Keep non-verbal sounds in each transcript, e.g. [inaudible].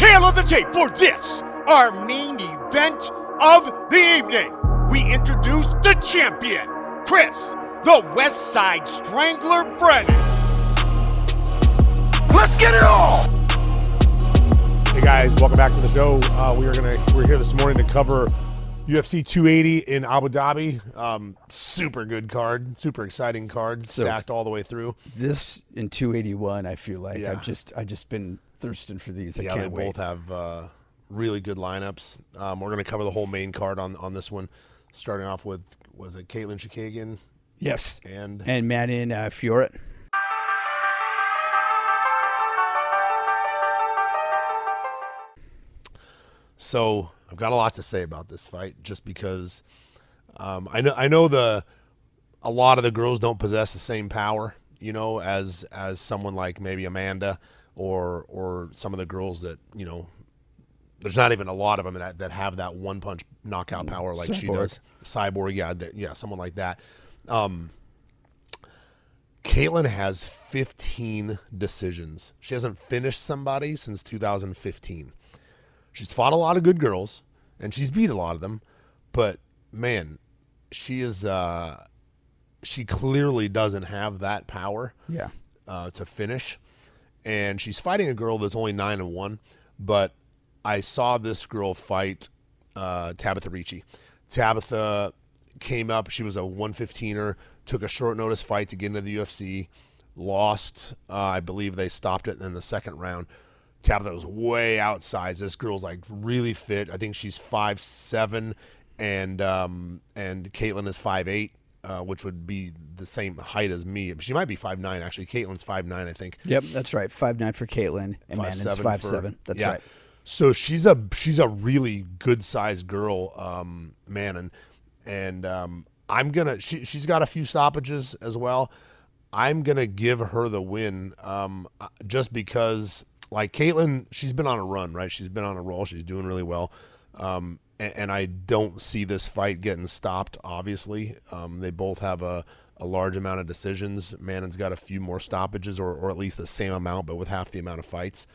tail of the tape for this, our main event of the evening. We introduce the champion, Chris, the West Side Strangler Brennan. Let's get it on! Hey guys, welcome back to the show. Uh, we are gonna we're here this morning to cover UFC 280 in Abu Dhabi. Um, super good card, super exciting card, So- stacked all the way through. This in 281, I feel like Yeah. I've just I just been thirsting for these. I yeah, can't they wait. both have uh, really good lineups. Um, we're gonna cover the whole main card on on this one, starting off with was it Katlyn Chookagian yes, and and Manon uh, Fiorot. So I've got a lot to say about this fight, just because um, I know I know the a lot of the girls don't possess the same power, you know, as as someone like maybe Amanda or or some of the girls that you know. There's not even a lot of them that, that have that one punch knockout power like she does. Cyborg, yeah, that- yeah, someone like that. Um, Katlyn has 15 decisions. She hasn't finished somebody since 2015. She's fought a lot of good girls and she's beat a lot of them, but man, she is uh she clearly doesn't have that power Yeah, uh, to finish. And she's fighting a girl that's only nine and one, but I saw this girl fight uh, Tabitha Ricci. Tabitha came up. She was a 115er. Took a short notice fight to get into the UFC. Lost. Uh, I believe they stopped it in the second round. Tabitha was way outsized. This girl's like really fit. I think she's five seven, and um, and Katlyn is five eight, uh, which would be the same height as me. She might be five nine actually. Katlyn's five nine, I think. yep, that's right. Five nine for Katlyn, and Manon's 5'7" five for- seven. That's yeah. right. So she's a she's a really good sized girl, um, man, and and um, I'm gonna she she's got a few stoppages as well. I'm gonna give her the win, um, uh, just because like Katlyn, she's been on a run, right? She's been on a roll. She's doing really well. Um, and, and I don't see this fight getting stopped. Obviously, um, they both have a, a large amount of decisions. Manon's got a few more stoppages, or, or at least the same amount, but with half the amount of fights.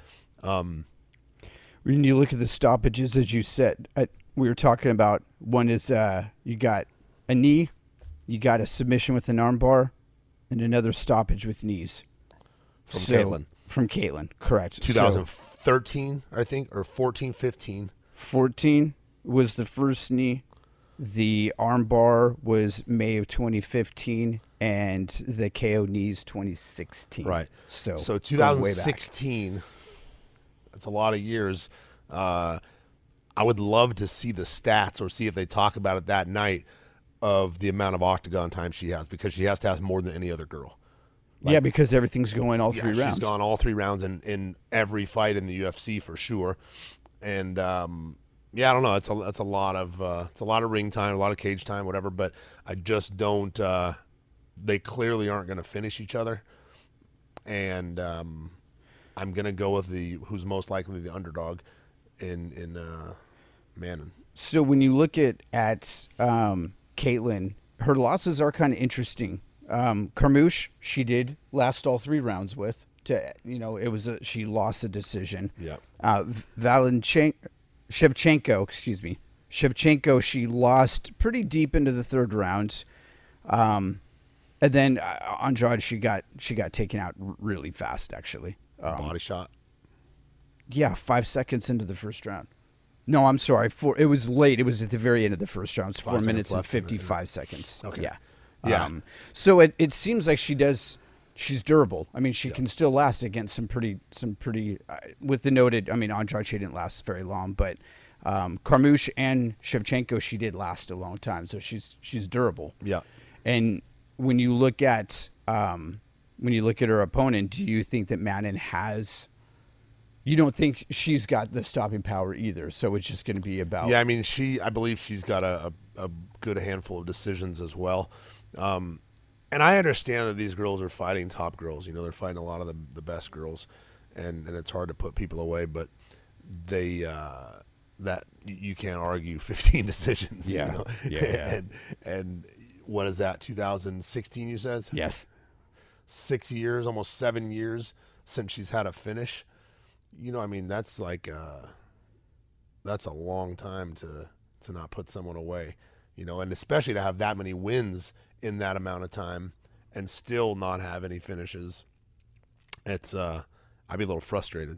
When you look at the stoppages, as you said, I, we were talking about one is uh, you got a knee, you got a submission with an armbar, and another stoppage with knees. From So- Katlyn. From Katlyn, correct. So, 2013, I think, or 14, 15. 14 was the first knee. The armbar was May of 2015, and the KO knees 2016. Right. So, So going way back. 2016, that's a lot of years. Uh, I would love to see the stats or see if they talk about it that night of the amount of octagon time she has because she has to have more than any other girl. yeah, because everything's going all Yeah, three rounds. She's gone all three rounds in, in every fight in the UFC for sure. And um, yeah, I don't know. It's a it's a lot of uh, it's a lot of ring time, a lot of cage time, whatever. But I just don't. Uh, they clearly aren't going to finish each other, and um, I'm going to go with the who's most likely the underdog in in uh, Manon. So when you look at at um, Katlyn, her losses are kind of interesting. Um, Carmouche, she did last all three rounds with. To you know, it was a she lost a decision. Yeah. Uh, Valenchen- Shevchenko, excuse me, Shevchenko, she lost pretty deep into the third round. Um, and then uh, Andrade, she got she got taken out really fast, actually. Um, Body shot. yeah, five seconds into the first round. No, I'm sorry. Four. It was late. It was at the very end of the first round. It's four minutes and left in the- fifty-five seconds. Okay. Yeah. Yeah. Um, so it, it seems like she does. She's durable. I mean, she can still last against some pretty some pretty. Uh, with the noted, I mean, Andrade she didn't last very long, but um, Carmouche and Shevchenko she did last a long time. So she's she's durable. Yeah. And when you look at um, when you look at her opponent, do you think that Manon has? You don't think she's got the stopping power either, so it's just going to be about Yeah, I mean, she. I believe she's got a, a, a good handful of decisions as well. Um, and I understand that these girls are fighting top girls. You know, they're fighting a lot of the, the best girls, and, and it's hard to put people away. But they uh, that you- you can't argue [laughs] 15 decisions. you Yeah. know? Yeah, yeah. [laughs] and and what is that? 2016, you says yes, Six years, almost seven years since she's had a finish. you know, I mean, that's like uh, that's a long time to to not put someone away, you know, and especially to have that many wins in that amount of time and still not have any finishes. It's uh, I'd be a little frustrated.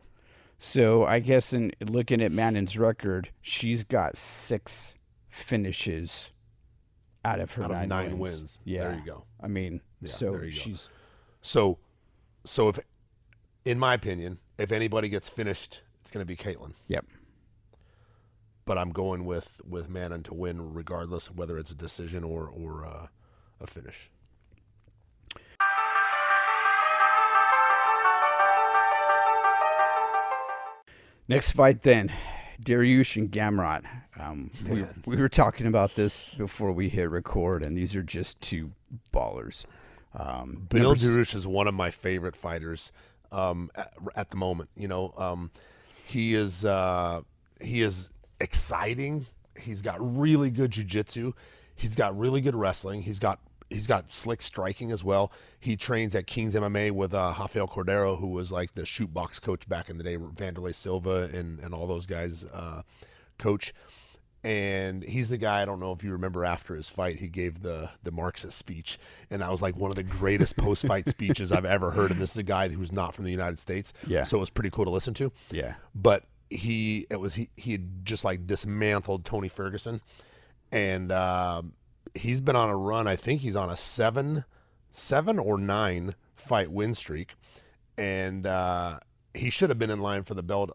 So I guess in looking at Manon's record, she's got six finishes out of her Out of nine, nine wins. wins. Yeah, There you go. I mean, Yeah, so she's So, so if, in my opinion, if anybody gets finished, it's going to be Katlyn. yep. But I'm going with with Manon to win, regardless of whether it's a decision or or uh, a finish. Next fight then, Dariush and Gamrot. Um, we, we were talking about this before we hit record, and these are just two ballers. Um, Beneil Dariush is one of my favorite fighters um, at, at the moment. You know, um, he is uh, he is exciting. He's got really good jujitsu. He's got really good wrestling. He's got he's got slick striking as well. He trains at King's MMA with uh, Rafael Cordeiro, who was like the Chute Boxe coach back in the day. Wanderlei Silva and and all those guys uh, coach and he's the guy I don't know if you remember after his fight he gave the the Marxist speech and that was like one of the greatest post fight [laughs] speeches I've ever heard and this is a guy who's not from the United States Yeah. so it was pretty cool to listen to Yeah. but he it was he he had just like dismantled Tony Ferguson and um, he's been on a run I think he's on a 7 7 or 9 fight win streak and uh, he should have been in line for the belt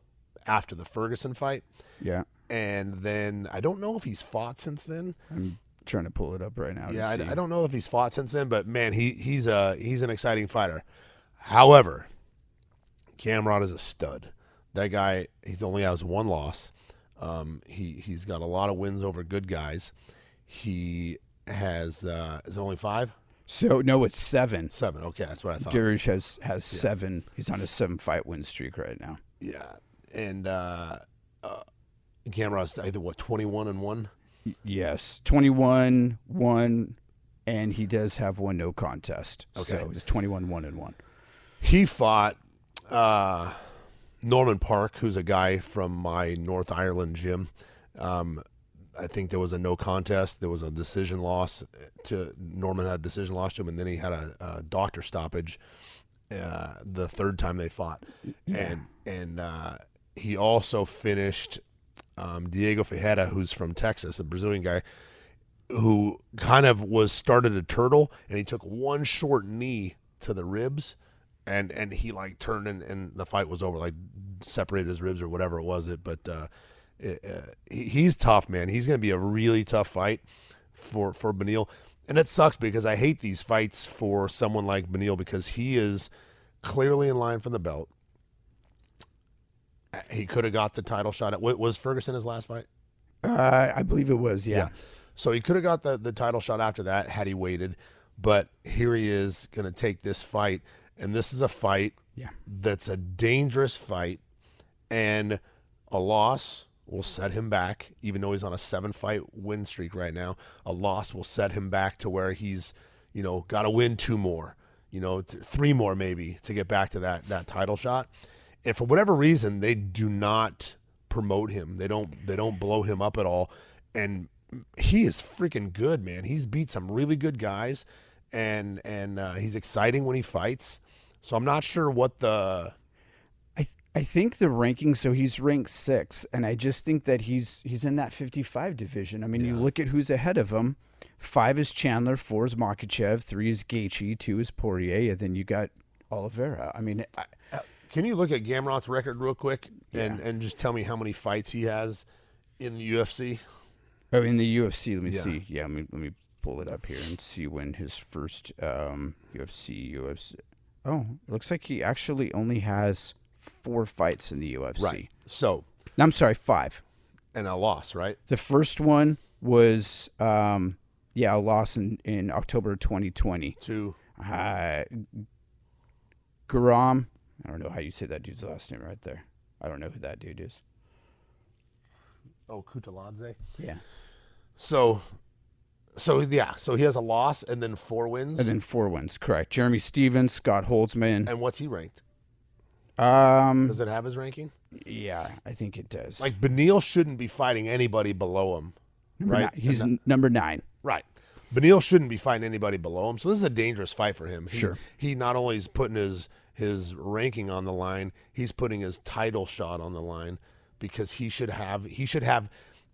after the Ferguson fight Yeah, and then I don't know if he's fought since then. I'm trying to pull it up right now. Yeah. I, I don't know if he's fought since then, but man, he he's a he's an exciting fighter. However, Gamrot is a stud. That guy, he's only has one loss. Um, he he's got a lot of wins over good guys. He has uh, is it only five, So no, it's seven. seven. Okay, that's what I thought. Dariush has has seven. He's on a seven fight win streak right now. yeah, and uh, uh, Gamrot's either what twenty one and one. Yes, twenty one one, and he does have one no contest. Okay. So he's twenty one one and one. he fought uh, Norman Parke, who's a guy from my North Ireland gym. Um, I think there was a no contest. There was a decision loss to Norman had a decision loss to him, and then he had a, a doctor stoppage uh, the third time they fought, and and uh, he also finished um, Diego Ferreira, who's from Texas, a Brazilian guy who kind of was started a turtle and he took one short knee to the ribs and and he like turned and, and the fight was over like separated his ribs or whatever it was it but uh, he's tough man he's gonna be a really tough fight for for Beneil and it sucks because I hate these fights for someone like Beneil because he is clearly in line for the belt he could have got the title shot at was Ferguson his last fight Uh, I believe it was. Yeah. so he could have got the, the title shot after that had he waited. But here he is going to take this fight. And this is a fight Yeah. that's a dangerous fight. And a loss will set him back, even though he's on a seven fight win streak right now. A loss will set him back to where he's, you know, got to win two more, you know, three more maybe to get back to that, that title shot. And for whatever reason, they do not promote him. They don't they don't blow him up at all. And he is freaking good, man. He's beat some really good guys, and and uh, he's exciting when he fights. So I'm not sure what the I think the ranking. So he's ranked six, and I just think that he's he's in that fifty five division. I mean, you look at who's ahead of him. Five is Chandler, four is Makhachev, three is Gaethje, two is Poirier, and then you got Oliveira. I mean, I, Can you look at Gamrot's record real quick and and just tell me how many fights he has in the UFC? Oh, in the UFC, let me Yeah. see. Yeah, let me let me pull it up here and see when his first um, UFC UFC. Oh, it looks like he actually only has four fights in the UFC. Right. So I'm sorry, five. and a loss, right? The first one was um, yeah, a loss in in October 2020. Two. Uh, Guram, I don't know how you say that dude's last name right there. I don't know who that dude is. Oh, Kutaladze. Yeah, So, so yeah. So he has a loss and then four wins. and then four wins. Correct. Jeremy Stephens, Scott Holtzman. and what's he ranked? Um, Does it have his ranking? yeah, I think it does. Like Beneil shouldn't be fighting anybody below him, number right? nine. he's number nine. Right. Beneil shouldn't be fighting anybody below him. So this is a dangerous fight for him. He, Sure. He not only is putting his his ranking on the line, he's putting his title shot on the line because he should have he should have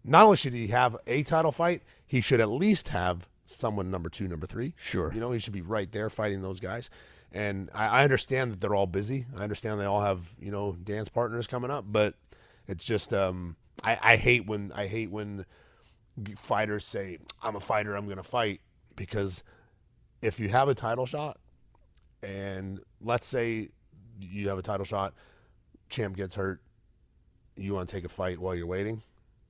not only should he have a title fight, he should at least have someone number two, number three. Sure. You know, he should be right there fighting those guys. And I, I understand that they're all busy. I understand they all have, you know, dance partners coming up, but it's just um I, I hate when I hate when fighters say I'm a fighter, I'm to fight because if you have a title shot and let's say you have a title shot, champ gets hurt, you want to take a fight while you're waiting,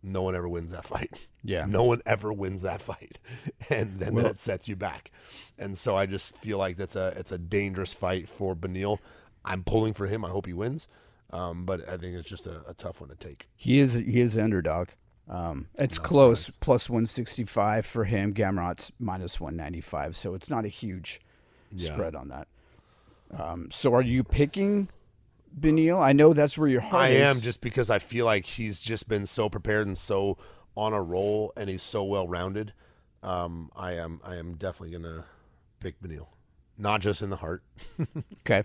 no one ever wins that fight. [laughs] Yeah. No one ever wins that fight. [laughs] And then Well- that sets you back. And so I just feel like that's a it's a dangerous fight for Beneil. I'm pulling for him. I hope he wins. Um, but I think it's just a, a tough one to take. He is he is underdog. Um, it's close, plus one sixty five for him. Gamrot's minus one ninety five, so it's not a huge Yeah. spread on that. Um, so are you picking Beneil? I know that's where your heart I is. am just because I feel like he's just been so prepared and so on a roll, and he's so well rounded. Um, I am I am definitely gonna pick Beneil, not just in the heart. [laughs] Okay.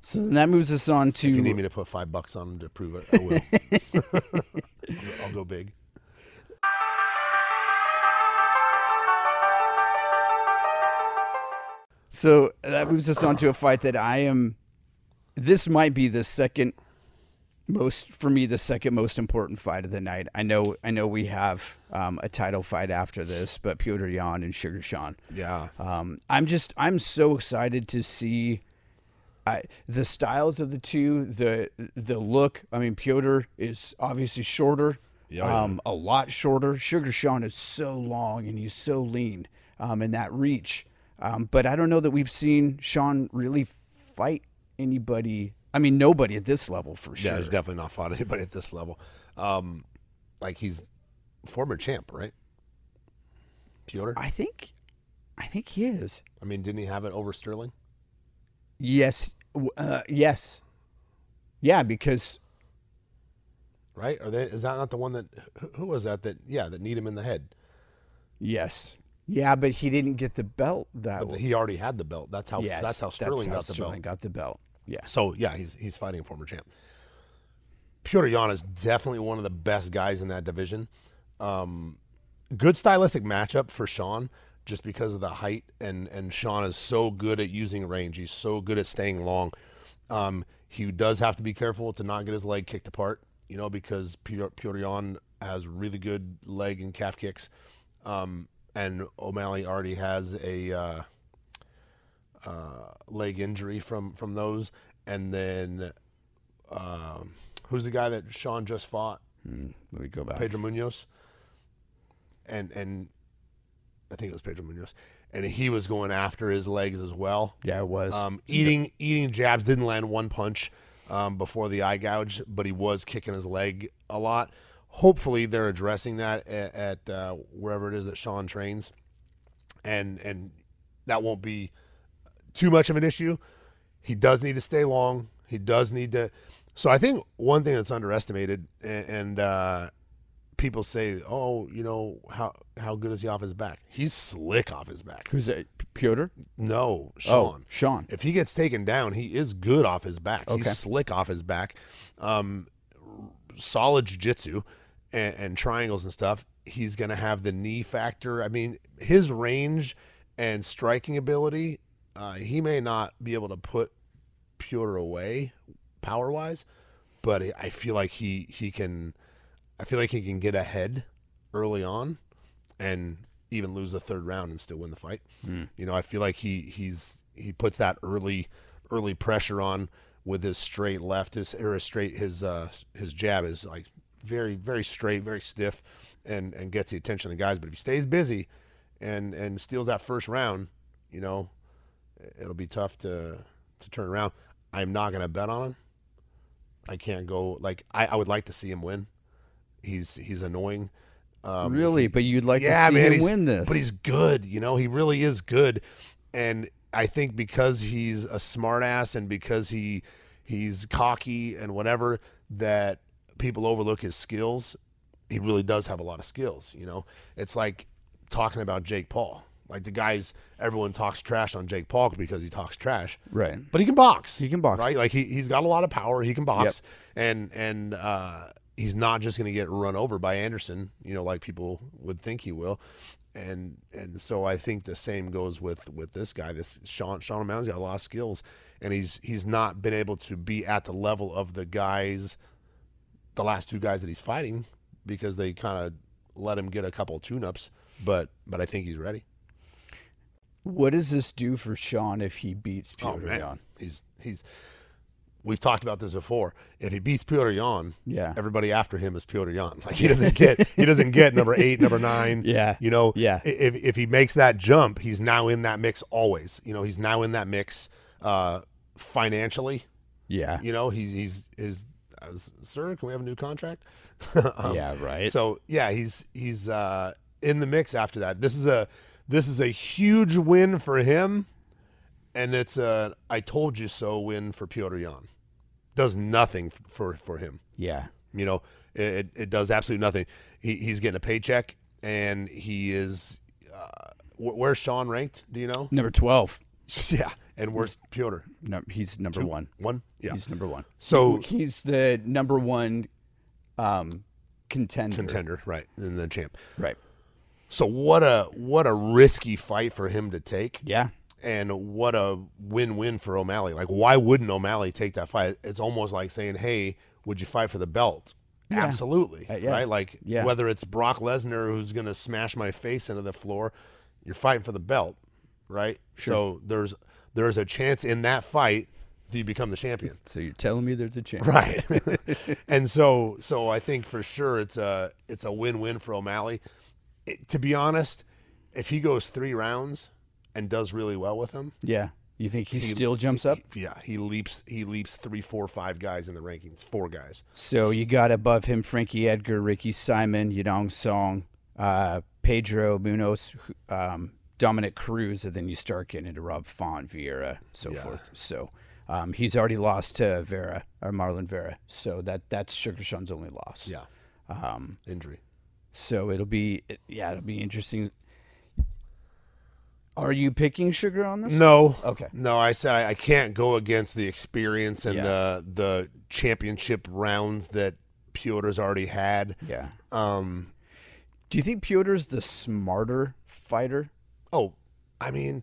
So then that moves us on to If you need me to put five bucks on him to prove it, I will. I'll, [laughs] I'll go big. So that moves us on to a fight that I am. This might be the second most for me, the second most important fight of the night. I know, I know, we have um, a title fight after this, but Petr Yan and Sugar Sean. Yeah, Um, I'm just, I'm so excited to see. I, the styles of the two, the the look. I mean, Petr is obviously shorter, Yeah, yeah. um, a lot shorter. Sugar Sean is so long and he's so lean, um, and that reach. Um, but I don't know that we've seen Sean really fight anybody. I mean, nobody at this level for sure. yeah, he's definitely not fought [laughs] anybody at this level. Um, like he's former champ, right? Petr. I think, I think he is. I mean, didn't he have it over Sterling? Yes, uh, yes, yeah, because Right? Are they? Is that not the one that? who- Who was that? That yeah, that need him in the head. yes, yeah, but he didn't get the belt that. But he already had the belt. That's how. Yes, that's how Sterling how got the Sterling belt. got the belt. Yeah. So yeah, he's he's fighting a former champ. Petr Yan is definitely one of the best guys in that division. Um, good stylistic matchup for Sean, just because of the height and and Sean is so good at using range. He's so good at staying long. Um, he does have to be careful to not get his leg kicked apart, you know, because Petr, Petr Yan has really good leg and calf kicks, um, and O'Malley already has a. Uh, uh, leg injury from from those, and then um, who's the guy that Sean just fought? Let me go back. Pedro Munhoz, and and I think it was Pedro Munhoz, and he was going after his legs as well. Yeah, it was. Um, eating eating jabs didn't land one punch um, before the eye gouge, but he was kicking his leg a lot. Hopefully, they're addressing that at, at uh, wherever it is that Sean trains, and and that won't be too much of an issue. He does need to stay long. He does need to. So I think one thing that's underestimated, and, and uh, people say, "Oh, you know how how good is he off his back? He's slick off his back." Who's that? Petr? No, Oh, Sean. Sean. If he gets taken down, he is good off his back. Okay. He's slick off his back. Um, solid jiu-jitsu and, and triangles and stuff. He's going to have the knee factor. I mean, his range and striking ability, uh, he may not be able to put Pure away power-wise, but I- feel like he he can I feel like he can get ahead early on and even lose the third round and still win the fight. You know, I feel like he he's he puts that early early pressure on with his straight left his or his straight his uh his jab is like very very straight, very stiff and and gets the attention of the guys, but if he stays busy and and steals that first round, you know, it'll be tough to to turn around. I'm not going to bet on him. I can't go like I, I would like to see him win. He's he's annoying. Um, really? But you'd like yeah, to see man, him win this? But he's good, you know. He really is good, and I think because he's a smartass and because he he's cocky and whatever that people overlook his skills. He really does have a lot of skills. You know, it's like talking about Jake Paul. Like the guys, everyone talks trash on Jake Paul because he talks trash. Right. But he can box. He can box. Right. Like he he's got a lot of power. He can box. And and uh, he's not just going to get run over by Anderson. You know, like people would think he will. And and so I think the same goes with with this guy. This Sean Sean O'Malley's got a lot of skills, and he's he's not been able to be at the level of the guys, the last two guys that he's fighting, because they kind of let him get a couple tune-ups. But but I think he's ready. What does this do for Sean if he beats Oh Petr man, Yan? he's he's. We've talked about this before. If he beats Petr Yan, Yeah. everybody after him is Petr Yan. Like he doesn't get he doesn't get number eight, number nine. [laughs] Yeah. you know. Yeah. If if he makes that jump, he's now in that mix always. You know, he's now in that mix uh, financially. Yeah. You know, he's he's his. Sir, can we have a new contract? [laughs] Um, yeah. Right. so yeah, he's he's uh, in the mix after that. This is a this is a huge win for him, and it's a I told you so win for Petr Yan. Does nothing for for him. yeah. You know, it, it does absolutely nothing. He, he's getting a paycheck, and he is. Uh, wh- where's Sean ranked? Do you know? Number twelve. [laughs] yeah, and where's Petr? No, he's number one. One. Yeah. He's number one. So He's the number one um, contender. contender, right? And the champ. Right. So what a what a risky fight for him to take. Yeah. and what a win-win for O'Malley. Like, why wouldn't O'Malley take that fight? It's almost like saying, "Hey, would you fight for the belt?" Yeah. Absolutely, Uh, yeah. right? Like, Yeah. whether it's Brock Lesnar who's going to smash my face into the floor, you're fighting for the belt, right? So there's there's a chance in that fight that you become the champion. So you're telling me there's a chance. Right. [laughs] [laughs] and so so I think for sure it's a it's a win-win for O'Malley. It- to be honest, if he goes 3 rounds and does really well with him, Yeah. You think he, still jumps up? yeah, he leaps he leaps three, four, five guys in the rankings. Four guys. So you got above him Frankie Edgar, Ricky Simon, Yadong Song, uh, Pedro Munhoz, um, Dominick Cruz, and then you start getting into Rob Font, Vera, so Yeah. forth. So um, he's already lost to Vera or Marlon Vera. So that that's Sugar Sean's only loss. Yeah. Um, Injury. so it'll be yeah, it'll be interesting. Are you picking Sugar on this? No. Okay. No, I said I, I can't go against the experience and Yeah. the the championship rounds that Petr's already had. Yeah. Um Do you think Petr's the smarter fighter? Oh, I mean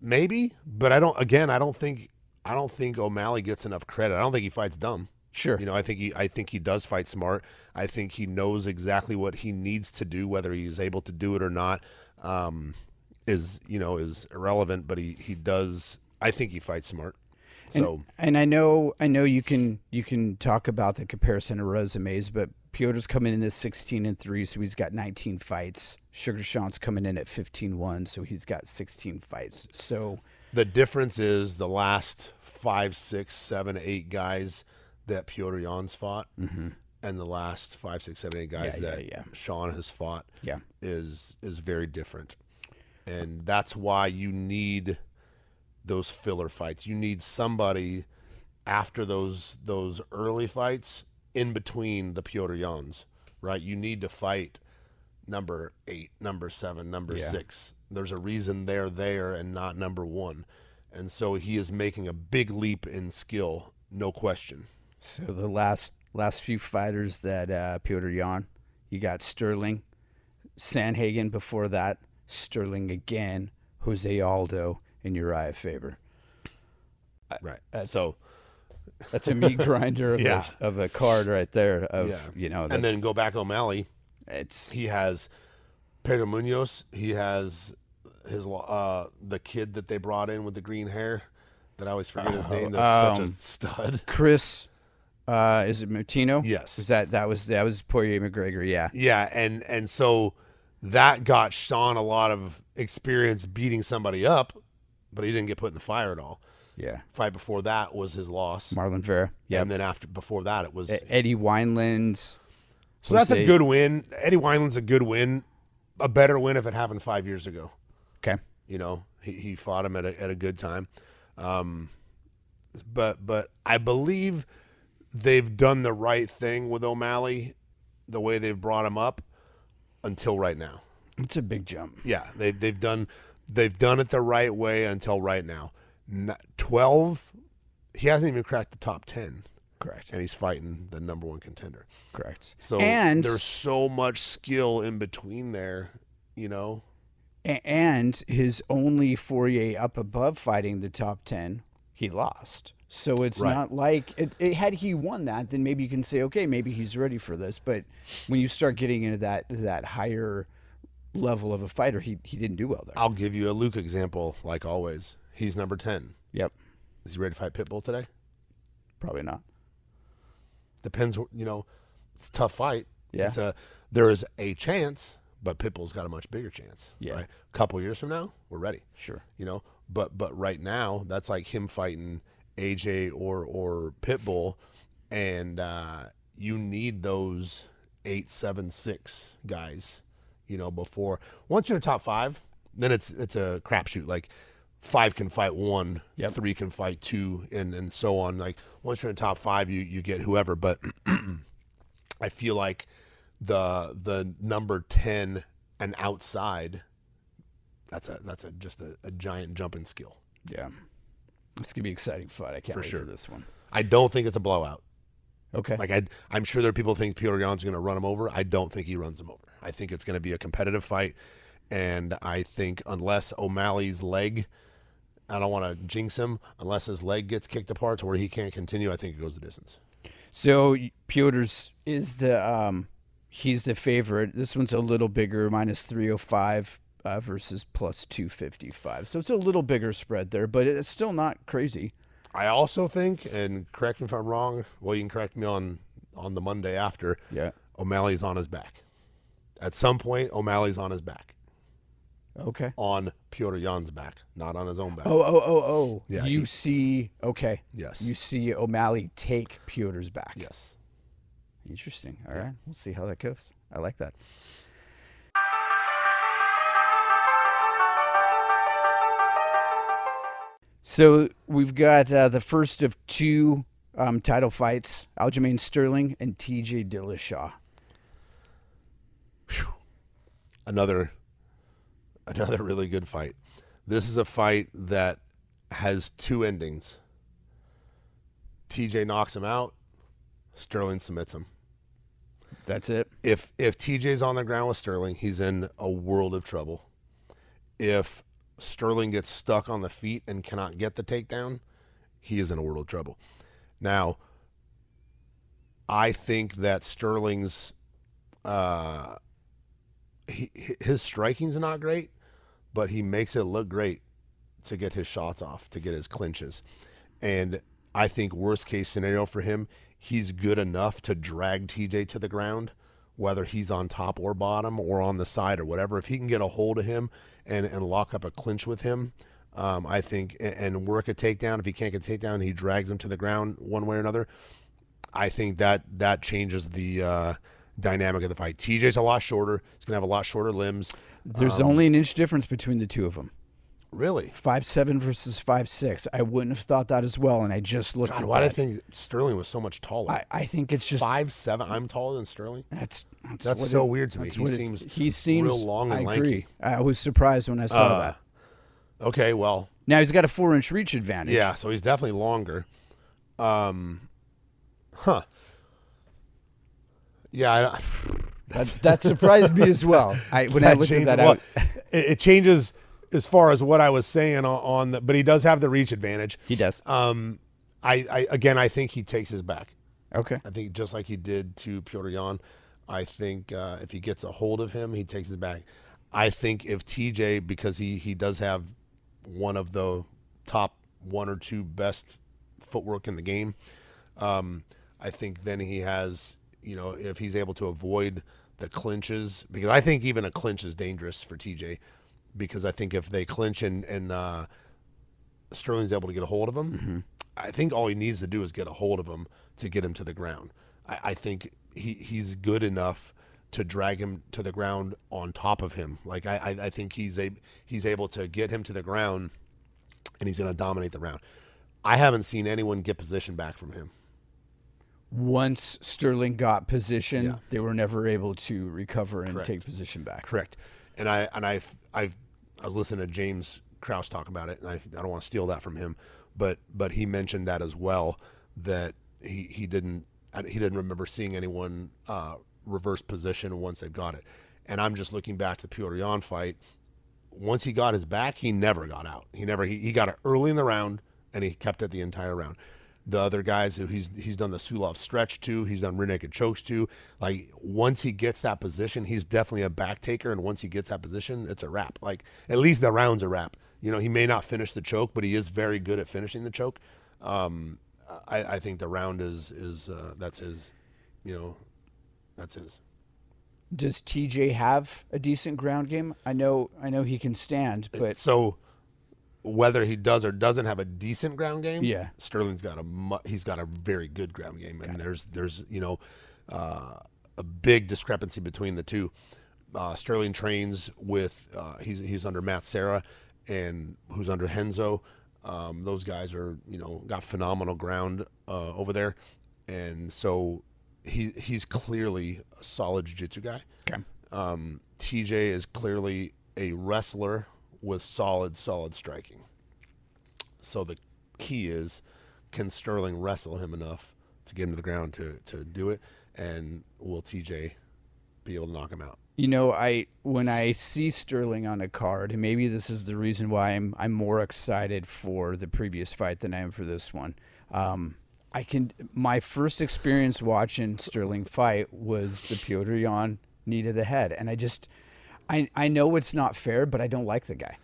maybe, but I don't again, I don't think I don't think O'Malley gets enough credit. I don't think he fights dumb. Sure. You know, I think he I think he does fight smart. I think he knows exactly what he needs to do, whether he's able to do it or not. Um, is you know is irrelevant, but he he does. I think he fights smart. So And I know, I know you can you can talk about the comparison of resumes, but Petr's coming in at 16 and three, so he's got 19 fights. Sugar Sean's coming in at 15-1, so he's got 16 fights. So the difference is the last five, six, seven, eight guys that Petr Yan's fought, and the last five, six, seven, eight guys Mm-hmm. Yeah, yeah, that yeah. Sean has fought. yeah, is is very different. And that's why you need those filler fights. You need somebody after those those early fights in between the Petr Yans, right? You need to fight number 8, number 7, number Yeah. 6. There's a reason they're there and not number 1. And so he is making a big leap in skill, no question. so the last last few fighters that uh, Petr Yan, you got Sterling, Sandhagen before that, Sterling again, Jose Aldo, and Uriah Faber. Right. that's- so That's a meat grinder of, Yeah. a, of a card right there. Of yeah. you know, and then go back O'Malley. it's he has Pedro Munhoz. He has his uh the kid that they brought in with the green hair that I always forget his name. That's such um, a stud. Chris, uh, is it Moutinho? Yes. Was that that was that was Poirier McGregor? Yeah. Yeah, and and so that got Sean a lot of experience beating somebody up, but he didn't get put in the fire at all. Yeah. Fight before that was his loss, Marlon Vera. Yeah. and then after before that it was. Eddie Winelands. so that's a good win. Eddie Wineland's a good win, a better win if it happened five years ago. Okay. You know, He, he fought him at a, at a good time. Um, but but I believe they've done the right thing with O'Malley, the way they've brought him up until right now. It's a big jump. Yeah, they they've done they've done it the right way until right now. N- Twelve, he hasn't even cracked the top ten, Correct. and he's fighting the number one contender. Correct. So and there's so much skill in between there, you know. and his only Fourier up above fighting the top 10 he lost so it's Right. not like it, it, had he won that then maybe you can say okay maybe he's ready for this but when you start getting into that that higher level of a fighter he, he didn't do well there I'll give you a Luke example, like always. He's number ten. yep Is he ready to fight Pitbull today? probably not Depends. You know, it's a tough fight. Yeah. It's a there is a chance, but Pitbull's got a much bigger chance. Yeah. Right? A couple years from now, we're ready. sure you know. But but right now, that's like him fighting AJ or or Pitbull, and uh, you need those eight, seven, six guys, you know. Before once you're in the top five, then it's it's a crapshoot. Like five can fight one, Yep. three can fight two, and and so on. Like once you're in the top five, you you get whoever. But [clears throat] I feel like the the number ten and outside that's a that's a just a, a giant jump in skill. yeah it's gonna be an exciting fight i can't For wait sure. for this one I don't think it's a blowout. okay Like I, I'm sure there are people who think Peter Yan's going to run him over. I don't think he runs him over. I think it's going to be a competitive fight, and I think unless O'Malley's leg, I don't want to jinx him. Unless his leg gets kicked apart to where he can't continue, I think it goes the distance. So Petr's is the um he's the favorite. This one's a little bigger, minus three oh five uh, versus plus two fifty five. So it's a little bigger spread there, but it's still not crazy. I also think, and correct me if I'm wrong. Well, you can correct me on on the Monday after. Yeah. O'Malley's on his back. At some point, O'Malley's on his back. Okay. On Petr Yan's back, not on his own back. Oh oh oh oh. Yeah, You he- see okay. Yes. You see O'Malley take Petr's back. Yes. Interesting. All right. We'll see how that goes. I like that. So we've got uh, the first of two um, title fights: Aljamain Sterling and T.J. Dillashaw. another another really good fight. This is a fight that has two endings. TJ knocks him out, Sterling submits him. That's it. If if TJ's on the ground with Sterling, he's in a world of trouble. If Sterling gets stuck on the feet and cannot get the takedown, he is in a world of trouble. Now, I think that Sterling's uh, he, his striking's not great, but he makes it look great to get his shots off, to get his clinches. And I think worst case scenario for him, he's good enough to drag TJ to the ground, whether he's on top or bottom or on the side or whatever. If he can get a hold of him and, and lock up a clinch with him, um, I think, and, and work a takedown. If he can't get a takedown, he drags him to the ground one way or another. I think that that changes the uh, dynamic of the fight. TJ's a lot shorter. He's gonna have a lot shorter limbs. There's only an inch difference between the two of them. Really? Five seven versus five six. I wouldn't have thought that as well, and I just looked God, at why did I think Sterling was so much taller? I, I think it's just Five seven. I'm taller than Sterling. That's that's, That's so it- weird to me. He seems he seems real long and I lanky. agree. I was surprised when I saw Uh, that. Okay, well, Now he's got a four inch reach advantage. yeah. So he's definitely longer. Um, huh? Yeah, I, that, that surprised me as well. [laughs] I when I looked at that, well, I, [laughs] it, it changes as far as what I was saying on, on the, but he does have the reach advantage. he does. Um, I, I again, I think he takes his back. Okay. I think just like he did to Petr Yan, I think uh, if he gets a hold of him, he takes his back. I think if TJ, because he he does have one of the top one or two best footwork in the game, um, I think then he has you know if he's able to avoid the clinches because I think even a clinch is dangerous for TJ because I think if they clinch and and uh, Sterling's able to get a hold of him, I think all he needs to do is get a hold of him to get him to the ground. I, I think he, he's good enough to drag him to the ground on top of him. Like I, I, I think he's a he's able to get him to the ground, and he's going to dominate the round. I haven't seen anyone get position back from him. Once Sterling got position, Yeah. they were never able to recover and Correct. take position back. Correct. And I and I I I was listening to James Krause talk about it, and I, I don't want to steal that from him, but but he mentioned that as well that he he didn't he didn't remember seeing anyone uh, reverse position once they've got it. And I'm just looking back to the Petr Yan fight. Once he got his back, he never got out. He never he, he got it early in the round, and he kept it the entire round. The other guys who he's he's done the Suloev stretch to, he's done rear naked chokes to. Like once he gets that position, he's definitely a back taker, and once he gets that position, it's a wrap. Like at least the round's a wrap. You know, he may not finish the choke, but he is very good at finishing the choke. Um, I, I think the round is is uh, that's his. You know, that's his. Does TJ have a decent ground game? I know, I know he can stand, but So whether he does or doesn't have a decent ground game, Yeah. Sterling's got a mu- he's got a very good ground game, and there's there's you know uh, a big discrepancy between the two. Uh, Sterling trains with uh, he's he's under Matt Serra, and who's under Henzo. Um, those guys are you know got phenomenal ground uh, over there, and so he he's clearly a solid jiu-jitsu guy. okay. Um, TJ is clearly a wrestler with solid, solid striking. So the key is can Sterling wrestle him enough to get him to the ground to, to do it? And will TJ be able to knock him out? You know, I when I see Sterling on a card, and maybe this is the reason why I'm I'm more excited for the previous fight than I am for this one. Um, I can my first experience watching Sterling fight was the Petr Yan knee to the head, and I just I I know it's not fair, but I don't like the guy.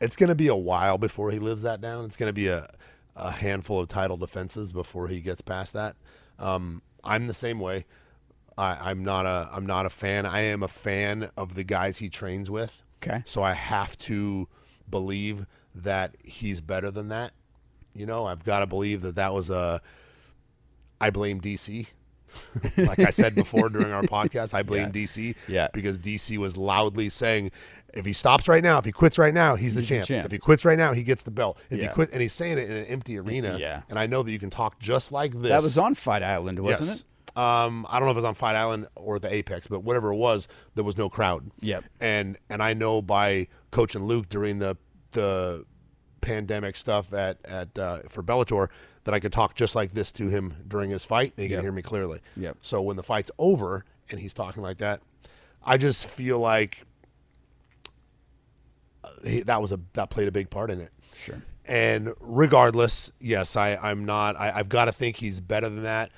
It's going to be a while before he lives that down. It's going to be a, a handful of title defenses before he gets past that. Um, I'm the same way. I, I'm not a I'm not a fan. I am a fan of the guys he trains with. Okay. So I have to believe that he's better than that. You know, I've got to believe that that was a. I blame DC. [laughs] like I said before during our podcast, I blame DC. Yeah. Because DC was loudly saying, if he stops right now, if he quits right now, he's, the, He's the champ. champ. If he quits right now, he gets the belt. If Yeah. he quit, and he's saying it in an empty arena. Yeah. And I know that you can talk just like this. That was on Fight Island, wasn't yes. it? Um, I don't know if it was on Fight Island or the Apex, but whatever it was, there was no crowd. Yep. And and I know by coaching Luke during the the pandemic stuff at at uh, for Bellator that I could talk just like this to him during his fight, and he Yep. can hear me clearly. Yep. So when the fight's over and he's talking like that, I just feel like uh, he, that was a that played a big part in it. Sure. And regardless, yes, I, I'm not. I, I've got to think he's better than that,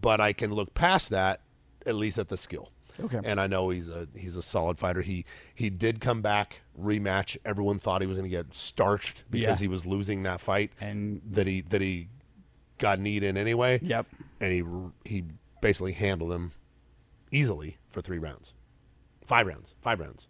but I can look past that at least at the skill. Okay. And I know he's a he's a solid fighter. He he did come back rematch. Everyone thought he was going to get starched because Yeah. he was losing that fight, And- that he that he got kneed in anyway. Yep. And he he basically handled him easily for three rounds, five rounds, five rounds.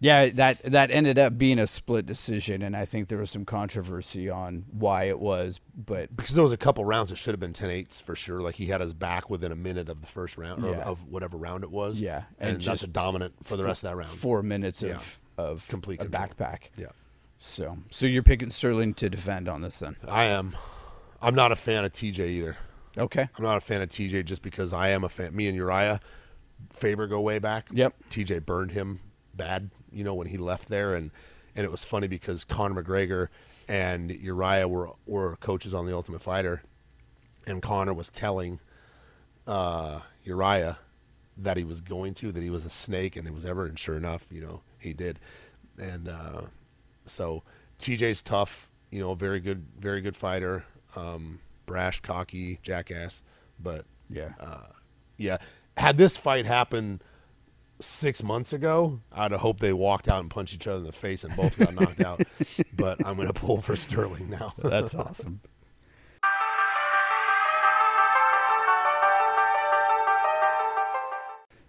Yeah, that that ended up being a split decision, and I think there was some controversy on why it was. But because there was a couple rounds that should have been 10-8s for sure. Like he had his back within a minute of the first round or Yeah. of whatever round it was. Yeah, and, and that's a dominant for the rest of that round. four minutes Yeah. of of Complete a backpack. Yeah, So so you're picking Sterling to defend on this then? I am. I'm not a fan of TJ either. Okay. I'm not a fan of TJ just because I am a fan. Me and Uriah Faber go way back. Yep. TJ burned him bad, you know, when he left there, and and it was funny because Conor McGregor and Uriah were were coaches on the Ultimate Fighter, and Conor was telling uh, Uriah that he was going to, that he was a snake, and it was ever, and sure enough, you know, he did, and uh, so TJ's tough, you know, very good, very good fighter, um, brash, cocky, jackass, but Yeah. yeah, had this fight happened six months ago, I'd have hoped they walked out and punched each other in the face and both got knocked out. [laughs] But I'm going to pull for Sterling now. [laughs] That's awesome.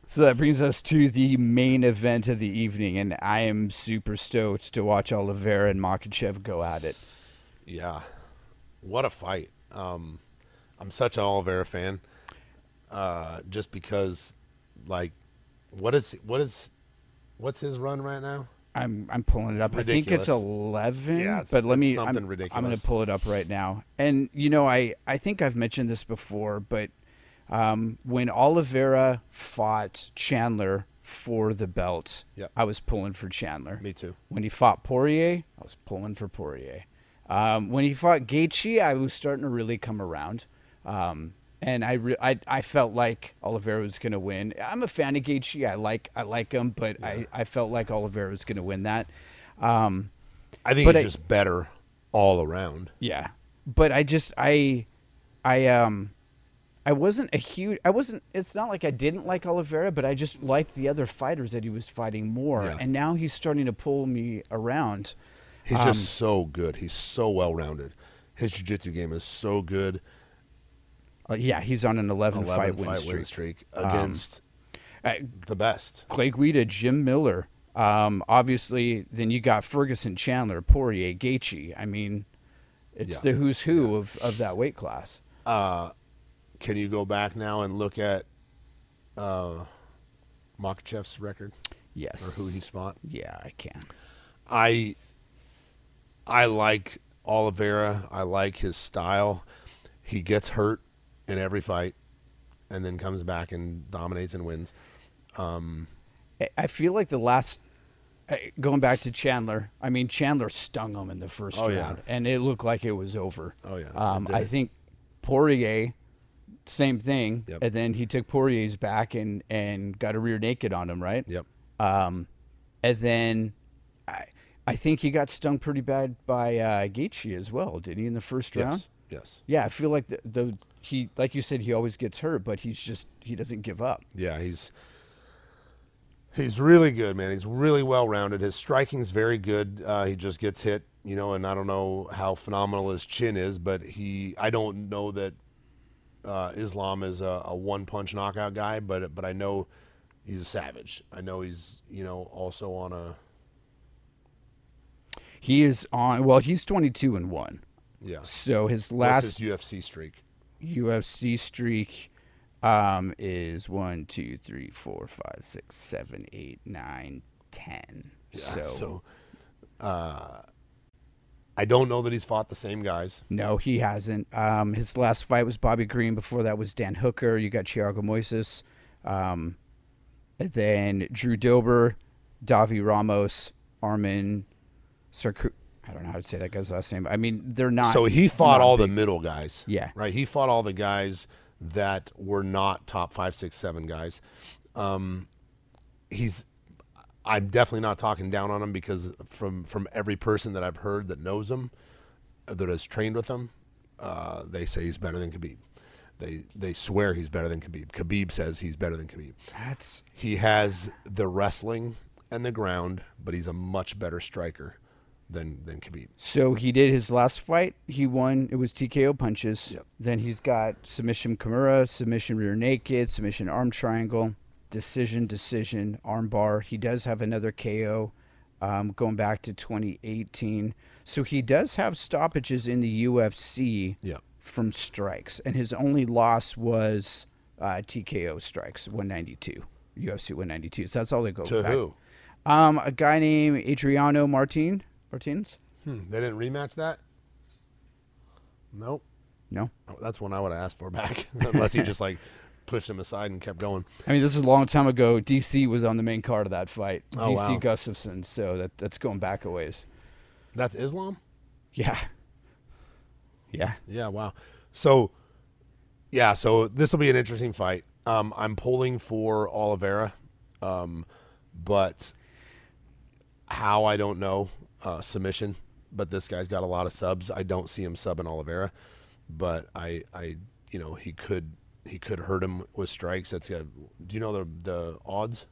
So that brings us to the main event of the evening, and I am super stoked to watch Oliveira and Makhachev go at it. yeah, what a fight! Um, I'm such an Oliveira fan. uh, just because, like, what is what is what's his run right now? I'm I'm pulling it up. I think it's eleven. Yeah, it's- but let me. something I'm, ridiculous. I'm going to pull it up right now. And you know, I I think I've mentioned this before, but um, when Oliveira fought Chandler for the belt, Yep. I was pulling for Chandler. Me too. When he fought Poirier, I was pulling for Poirier. Um, when he fought Gaethje, I was starting to really come around. Um, and I, re- I I felt like Oliveira was going to win. I'm a fan of Gaethje. I like I like him, but I, I felt like Oliveira was going to win that. Um, I think he's I- just better all around. yeah, but I just I I um I wasn't a huge I wasn't it's not like I didn't like Oliveira, but I just liked the other fighters that he was fighting more. Yeah. And now he's starting to pull me around. He's Um, just so good. He's so well rounded. His jiu-jitsu game is so good. Uh, yeah, he's on an 11, 11 fight win fight streak. win streak against Uh, the best. Clay Guida, Jim Miller. Um, obviously, then you got Ferguson, Chandler, Poirier, Gaethje. I mean, it's Yeah. the who's who of, of that weight class. Can you go back now and look at uh, Makhachev's record Yes. or who he's fought? Yeah, I can. I I like Oliveira. I like his style. He gets hurt in every fight, and then comes back and dominates and wins. I- I feel like the last uh, going back to Chandler. I mean, Chandler stung him in the first Oh, yeah. round, and it looked like it was over. Oh, yeah, Um, I think Poirier, same thing, Yep. and then he took Poirier's back and and got a rear naked on him, right? Yep. Um, and then I think he got stung pretty bad by uh, Gaethje as well, didn't he in the first round? Yes. Yes. Yeah, I feel like the, the he like you said he always gets hurt, but he's just he doesn't give up. Yeah, he's he's really good, man. He's really well rounded. His striking's very good. Uh, he just gets hit, you know, and I don't know how phenomenal his chin is, but he I don't know that uh, Islam is a, a one punch knockout guy, but but I know he's a savage. I know he's you know also on a He is on well, he's twenty two and one. yeah. So his last his UFC streak? UFC streak um, is one, two, three, four, five, six, seven, eight, nine, ten. so, so uh, I don't know that he's fought the same guys. no, he hasn't. Um, his last fight was Bobby Green. Before that was Dan Hooker. You got Thiago Moises. Um, then Drew Dober, Davi Ramos, Armin Sarku. I don't know how to say that guy's last name. I mean, they're not. So he fought all big. the middle guys. Yeah. Right. He fought all the guys that were not top five, six, seven guys. Um, he's. I'm definitely not talking down on him because from from every person that I've heard that knows him, uh, that has trained with him, uh, they say he's better than Khabib. They they swear he's better than Khabib. Khabib says he's better than Khabib. That's He has the wrestling and the ground, but he's a much better striker than than Khabib. So he did his last fight. He won. It was TKO punches. Yep. Then he's got submission Kimura, submission rear naked, submission arm triangle, decision, decision, arm bar. He does have another KO um, going back to 2018. So he does have stoppages in the UFC Yeah. from strikes. And his only loss was uh, TKO strikes, 192. UFC 192. So that's all they go To back. who? Um, a guy named Adriano Martin. Martins? Hmm, they didn't rematch that. Nope. No. Oh, That's one I would have asked for back, [laughs] unless he just like pushed him aside and kept going. I mean, this is a long time ago. DC was on the main card of that fight. Oh, DC wow. Gustafsson. So that that's going back a ways. That's Islam. Yeah. Yeah. Yeah. Wow. So, yeah. So this will be an interesting fight. Um, I'm pulling for Oliveira, um, but how I don't know. Uh, submission, but this guy's got a lot of subs. I don't see him subbing Oliveira, but I, I, you know, he could, he could hurt him with strikes. That's got. Do you know the the odds?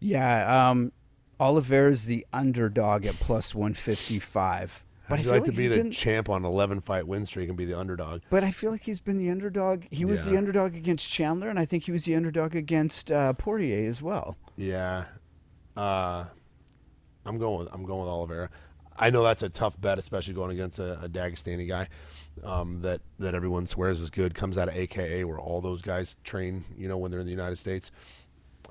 Yeah. Um, Oliveira's the underdog at plus 155. But I Would you like like to be the been, champ on 11 fight win streak and be the underdog? But I feel like he's been the underdog. He was the underdog against Chandler, and I think he was the underdog against uh, Poirier as well. Yeah. Uh, I'm going. I'm going with Oliveira. I know that's a tough bet, especially going against a, a Dagestani guy um, that that everyone swears is good. Comes out of AKA, where all those guys train. You know, when they're in the United States.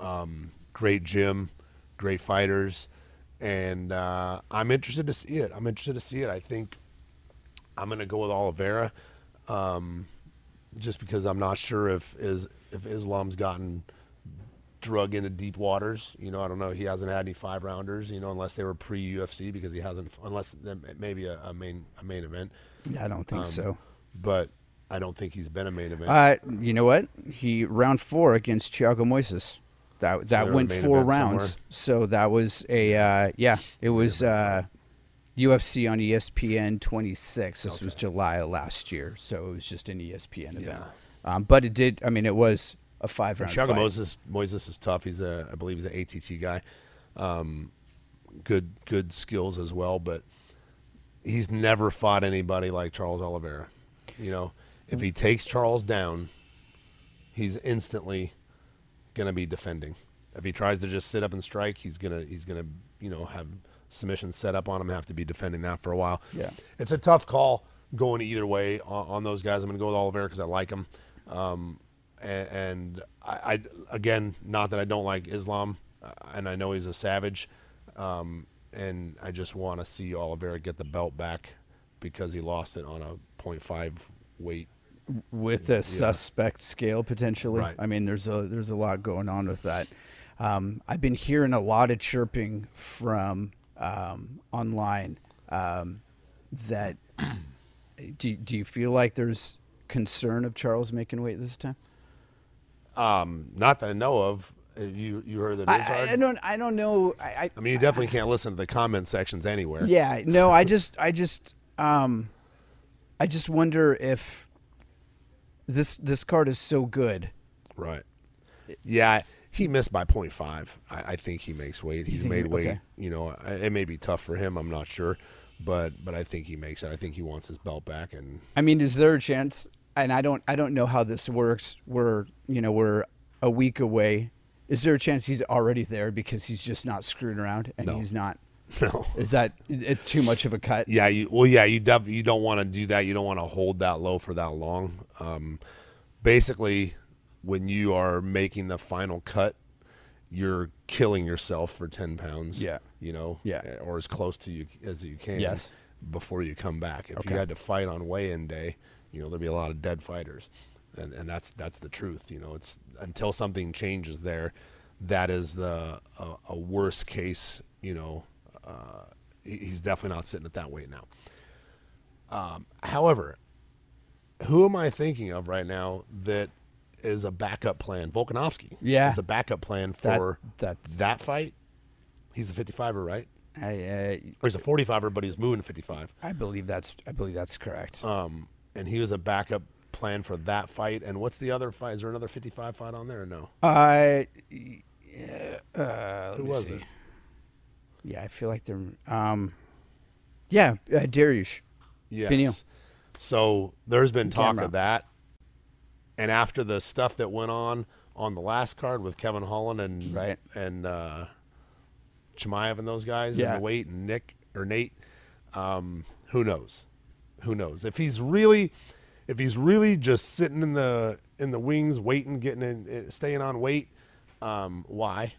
Um, great gym, great fighters, and uh, I'm interested to see it. I'm interested to see it. I think I'm going to go with Oliveira, um, just because I'm not sure if is if Islam's gotten drug into deep waters. You know, I don't know. He hasn't had any five rounders. You know, unless they were pre UFC because he hasn't. Unless maybe a, a main a main event. Yeah, I don't think Um, so. But I don't think he's been a main event. Uh, you know what? He round four against Thiago Moises. That that they're went four rounds. somewhere. So that was a uh, yeah. It was uh, UFC on ESPN 26. This was July of last year. So it was just an ESPN event. Yeah. Um, but it did. I mean, it was a five round. Thiago. Moses Moises is tough. He's a I believe he's an ATT guy. Um, good good skills as well, but he's never fought anybody like Charles Oliveira. You know, if he takes Charles down, he's instantly gonna be defending. If he tries to just sit up and strike, he's gonna he's gonna you know have submissions set up on him. Have to be defending that for a while. Yeah. it's a tough call going either way on, on those guys. I'm gonna go with Oliveira because I like him. Um, and, and I, I again, not that I don't like Islam, uh, and I know he's a savage. Um, and I just want to see Oliveira get the belt back because he lost it on a 0.5 weight. with a suspect scale potentially. Right. I mean, there's a there's a lot going on with that. Um, I've been hearing a lot of chirping from um, online um, that. [clears throat] do do you feel like there's concern of Charles making weight this time? Um, not that I know of. Uh, You you heard that it is I, hard. I, I don't I don't know. I, I I mean, you definitely can't listen to the comment sections anywhere. Yeah, no, I just, I just, um, I just wonder if this this card is so good. Right. Yeah, he missed by 0.5. I, I think he makes weight. He's made weight. okay. You know, it may be tough for him. I'm not sure, but but I think he makes it. I think he wants his belt back. And I mean, is there a chance? And I don't, I don't know how this works. We're, you know, we're a week away. Is there a chance he's already there because he's just not screwing around and No. he's not? [laughs] no. Is that it, too much of a cut? Yeah, you well, yeah, you def- you don't want to do that. You don't want to hold that low for that long. Um, basically, when you are making the final cut, you're killing yourself for ten pounds. Yeah. you know. Yeah. or as close to you as you can. Yes. Before you come back, if Okay. you had to fight on weigh-in day, you know there'll be a lot of dead fighters, and and that's that's the truth. You know, it's until something changes there, that is the a, a worst case. You know, uh, he- he's definitely not sitting at that weight now. Um, however, who am I thinking of right now that is a backup plan? Volkanovski. Yeah. is a backup plan That- for that's- that fight. He's a 55er, right? I, uh, Or he's a 45er, but he's moving to 55. I believe that's, I believe that's correct. Um, and he was a backup plan for that fight. And what's the other fight? Is there another 55 fight on there or no? I, yeah, uh, Who was see. it? Yeah, I feel like they're, um, yeah, uh, Dariush. Yes. Pinion. So there's been talk Camera. of that. And after the stuff that went on on the last card with Kevin Holland and Right. and uh, Chimaev and those guys Yeah. and the weight and Nick or Nate, um, who knows? Who knows? If he's really, if he's really just sitting in the in the wings, waiting, getting in, eh, staying on weight, um, why?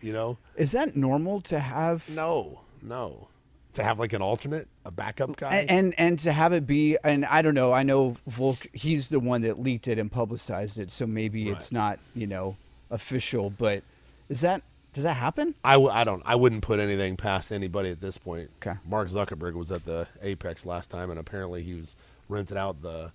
You know, Is that normal to have? no, no. To have like an alternate, a backup guy. And, and and to have it be and I don't know I know Volk he's the one that leaked it and publicized it so maybe it's not you know official but is that does that happen I, w- I don't I wouldn't put anything past anybody at this point. Okay. Mark Zuckerberg was at the Apex last time, and apparently he was rented out the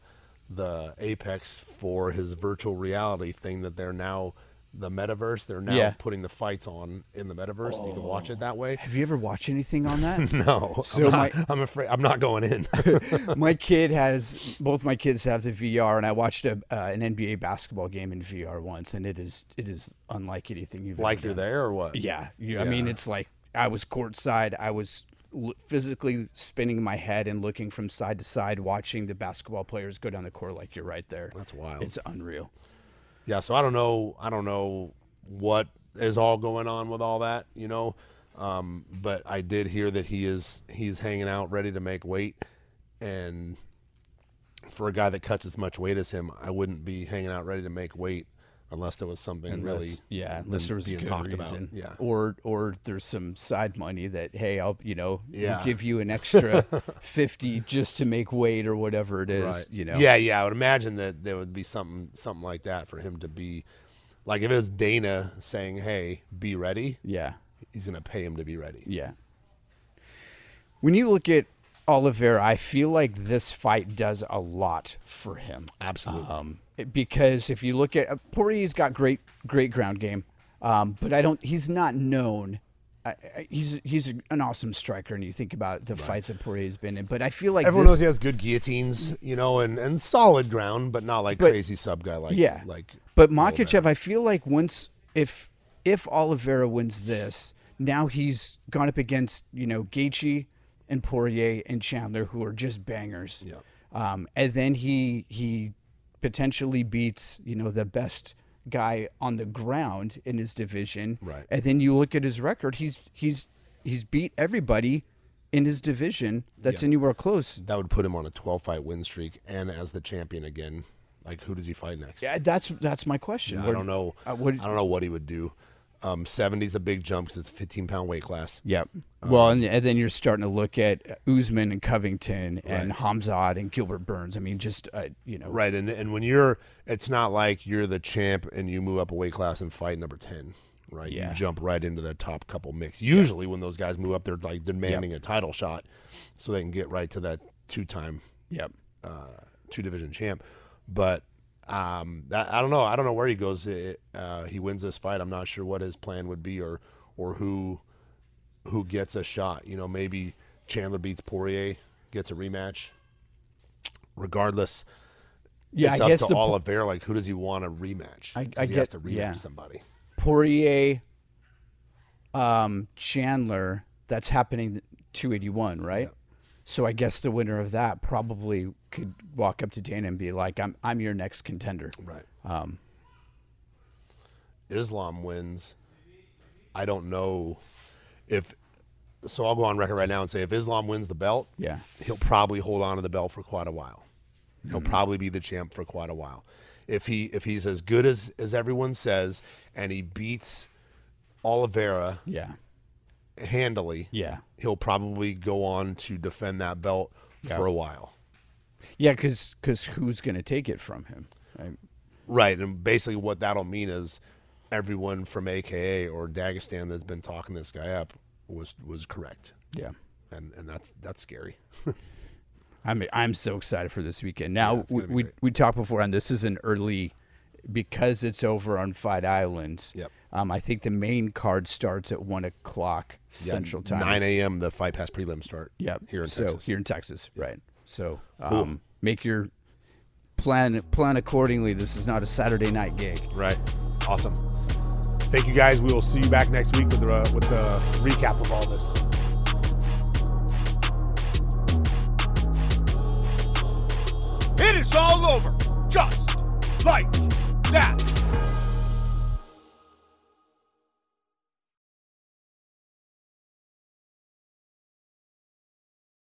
the Apex for his virtual reality thing that they're now the metaverse. They're now Yeah. putting the fights on in the metaverse, and you can watch it that way. have you ever watched anything on that [laughs] No, So I'm, not, my- I'm afraid I'm not going in. [laughs] [laughs] my kid has both my kids have the VR and I watched a, uh, an NBA basketball game in VR once and it is it is unlike anything you've like ever you're done. there or what? Yeah, you, I mean, Yeah. it's like I was courtside. I was l- physically spinning my head and looking from side to side, watching the basketball players go down the court. Like you're right there. That's wild. It's unreal. Yeah so i don't know i don't know what is all going on with all that you know Um, but I did hear that he is he's hanging out, ready to make weight, and for a guy that cuts as much weight as him, I wouldn't be hanging out ready to make weight unless there was something really yeah unless there was a being good talked reason about. Yeah, or or there's some side money that hey i'll you know we'll give you an [laughs] extra 50 just to make weight or whatever it is right. you know Yeah, yeah. I would imagine that there would be something something like that for him to be like if it was Dana saying, "Hey, be ready," yeah he's gonna pay him to be ready. yeah when you look at Oliveira, I feel like this fight does a lot for him. Absolutely. Um, because if you look at uh, Poirier's got great great ground game, um, but I don't. He's not known. I, I, he's he's an awesome striker, and you think about the fights that Poirier's been in. But I feel like Everyone this, knows he has good guillotines, you know, and, and solid ground, but not like But- crazy sub guy like yeah. like But Makhachev, I feel like once if if Oliveira wins this, now he's gone up against you know Gaethje and Poirier and Chandler, who are just bangers. Yeah. Um, and then he he potentially beats you know the best guy on the ground in his division. Right. And then you look at his record; he's he's he's beat everybody in his division that's Yeah. anywhere close. that would put him on a 12 fight win streak and as the champion again. Like who does he fight next? Yeah, that's that's my question. I don't know. uh, what- I don't know what he would do. Um, 70's a big jump because it's a 15 pound weight class. Yep. Um, well, and, and then you're starting to look at Usman and Covington and Hamzat and Gilbert Burns. I mean, just uh, you know, Right, and and when you're, it's not like you're the champ and you move up a weight class and fight number 10. Right, Yeah. you jump right into the top couple mix. Usually, when those guys move up, they're like demanding a title shot, so they can get right to that two time Yep. two division champ. But um, that, I don't know. I don't know where he goes. It, uh, he wins this fight. I'm not sure what his plan would be or or who who gets a shot. You know, maybe Chandler beats Poirier, gets a rematch. Regardless, Yeah, it's I up guess to the Oliveira. Like, who does he want to rematch? I- I he get- has to rematch yeah. somebody. Poirier, um, Chandler. That's happening 281, right? So I guess the winner of that probably could walk up to Dana and be like, "I'm I'm your next contender." Right. Um, Islam wins, I don't know if. So I'll go on record right now and say if Islam wins the belt, yeah. he'll probably hold on to the belt for quite a while. He'll Mm-hmm. probably be the champ for quite a while. If he if he's as good as as everyone says, and he beats Oliveira Yeah. Handily, Yeah. he'll probably go on to defend that belt for a while. Yeah, because because who's going to take it from him? Right? Right, and basically what that'll mean is everyone from AKA or Dagestan that's been talking this guy up was was correct, Yeah. and and that's that's scary. [laughs] I'm I'm so excited for this weekend. Now it's we we, we talked before, and this is an early because it's over on Fight Islands. Yep. Um, I think the main card starts at one o'clock Yeah, Central Time. nine a.m. The fight pass prelim start. Yep. here in so Texas. here in Texas, right? So um, make your plan plan accordingly. This is not a Saturday night gig. Right. Awesome. Thank you guys. We will see you back next week with the uh, with the recap of all this. It is all over, just like that.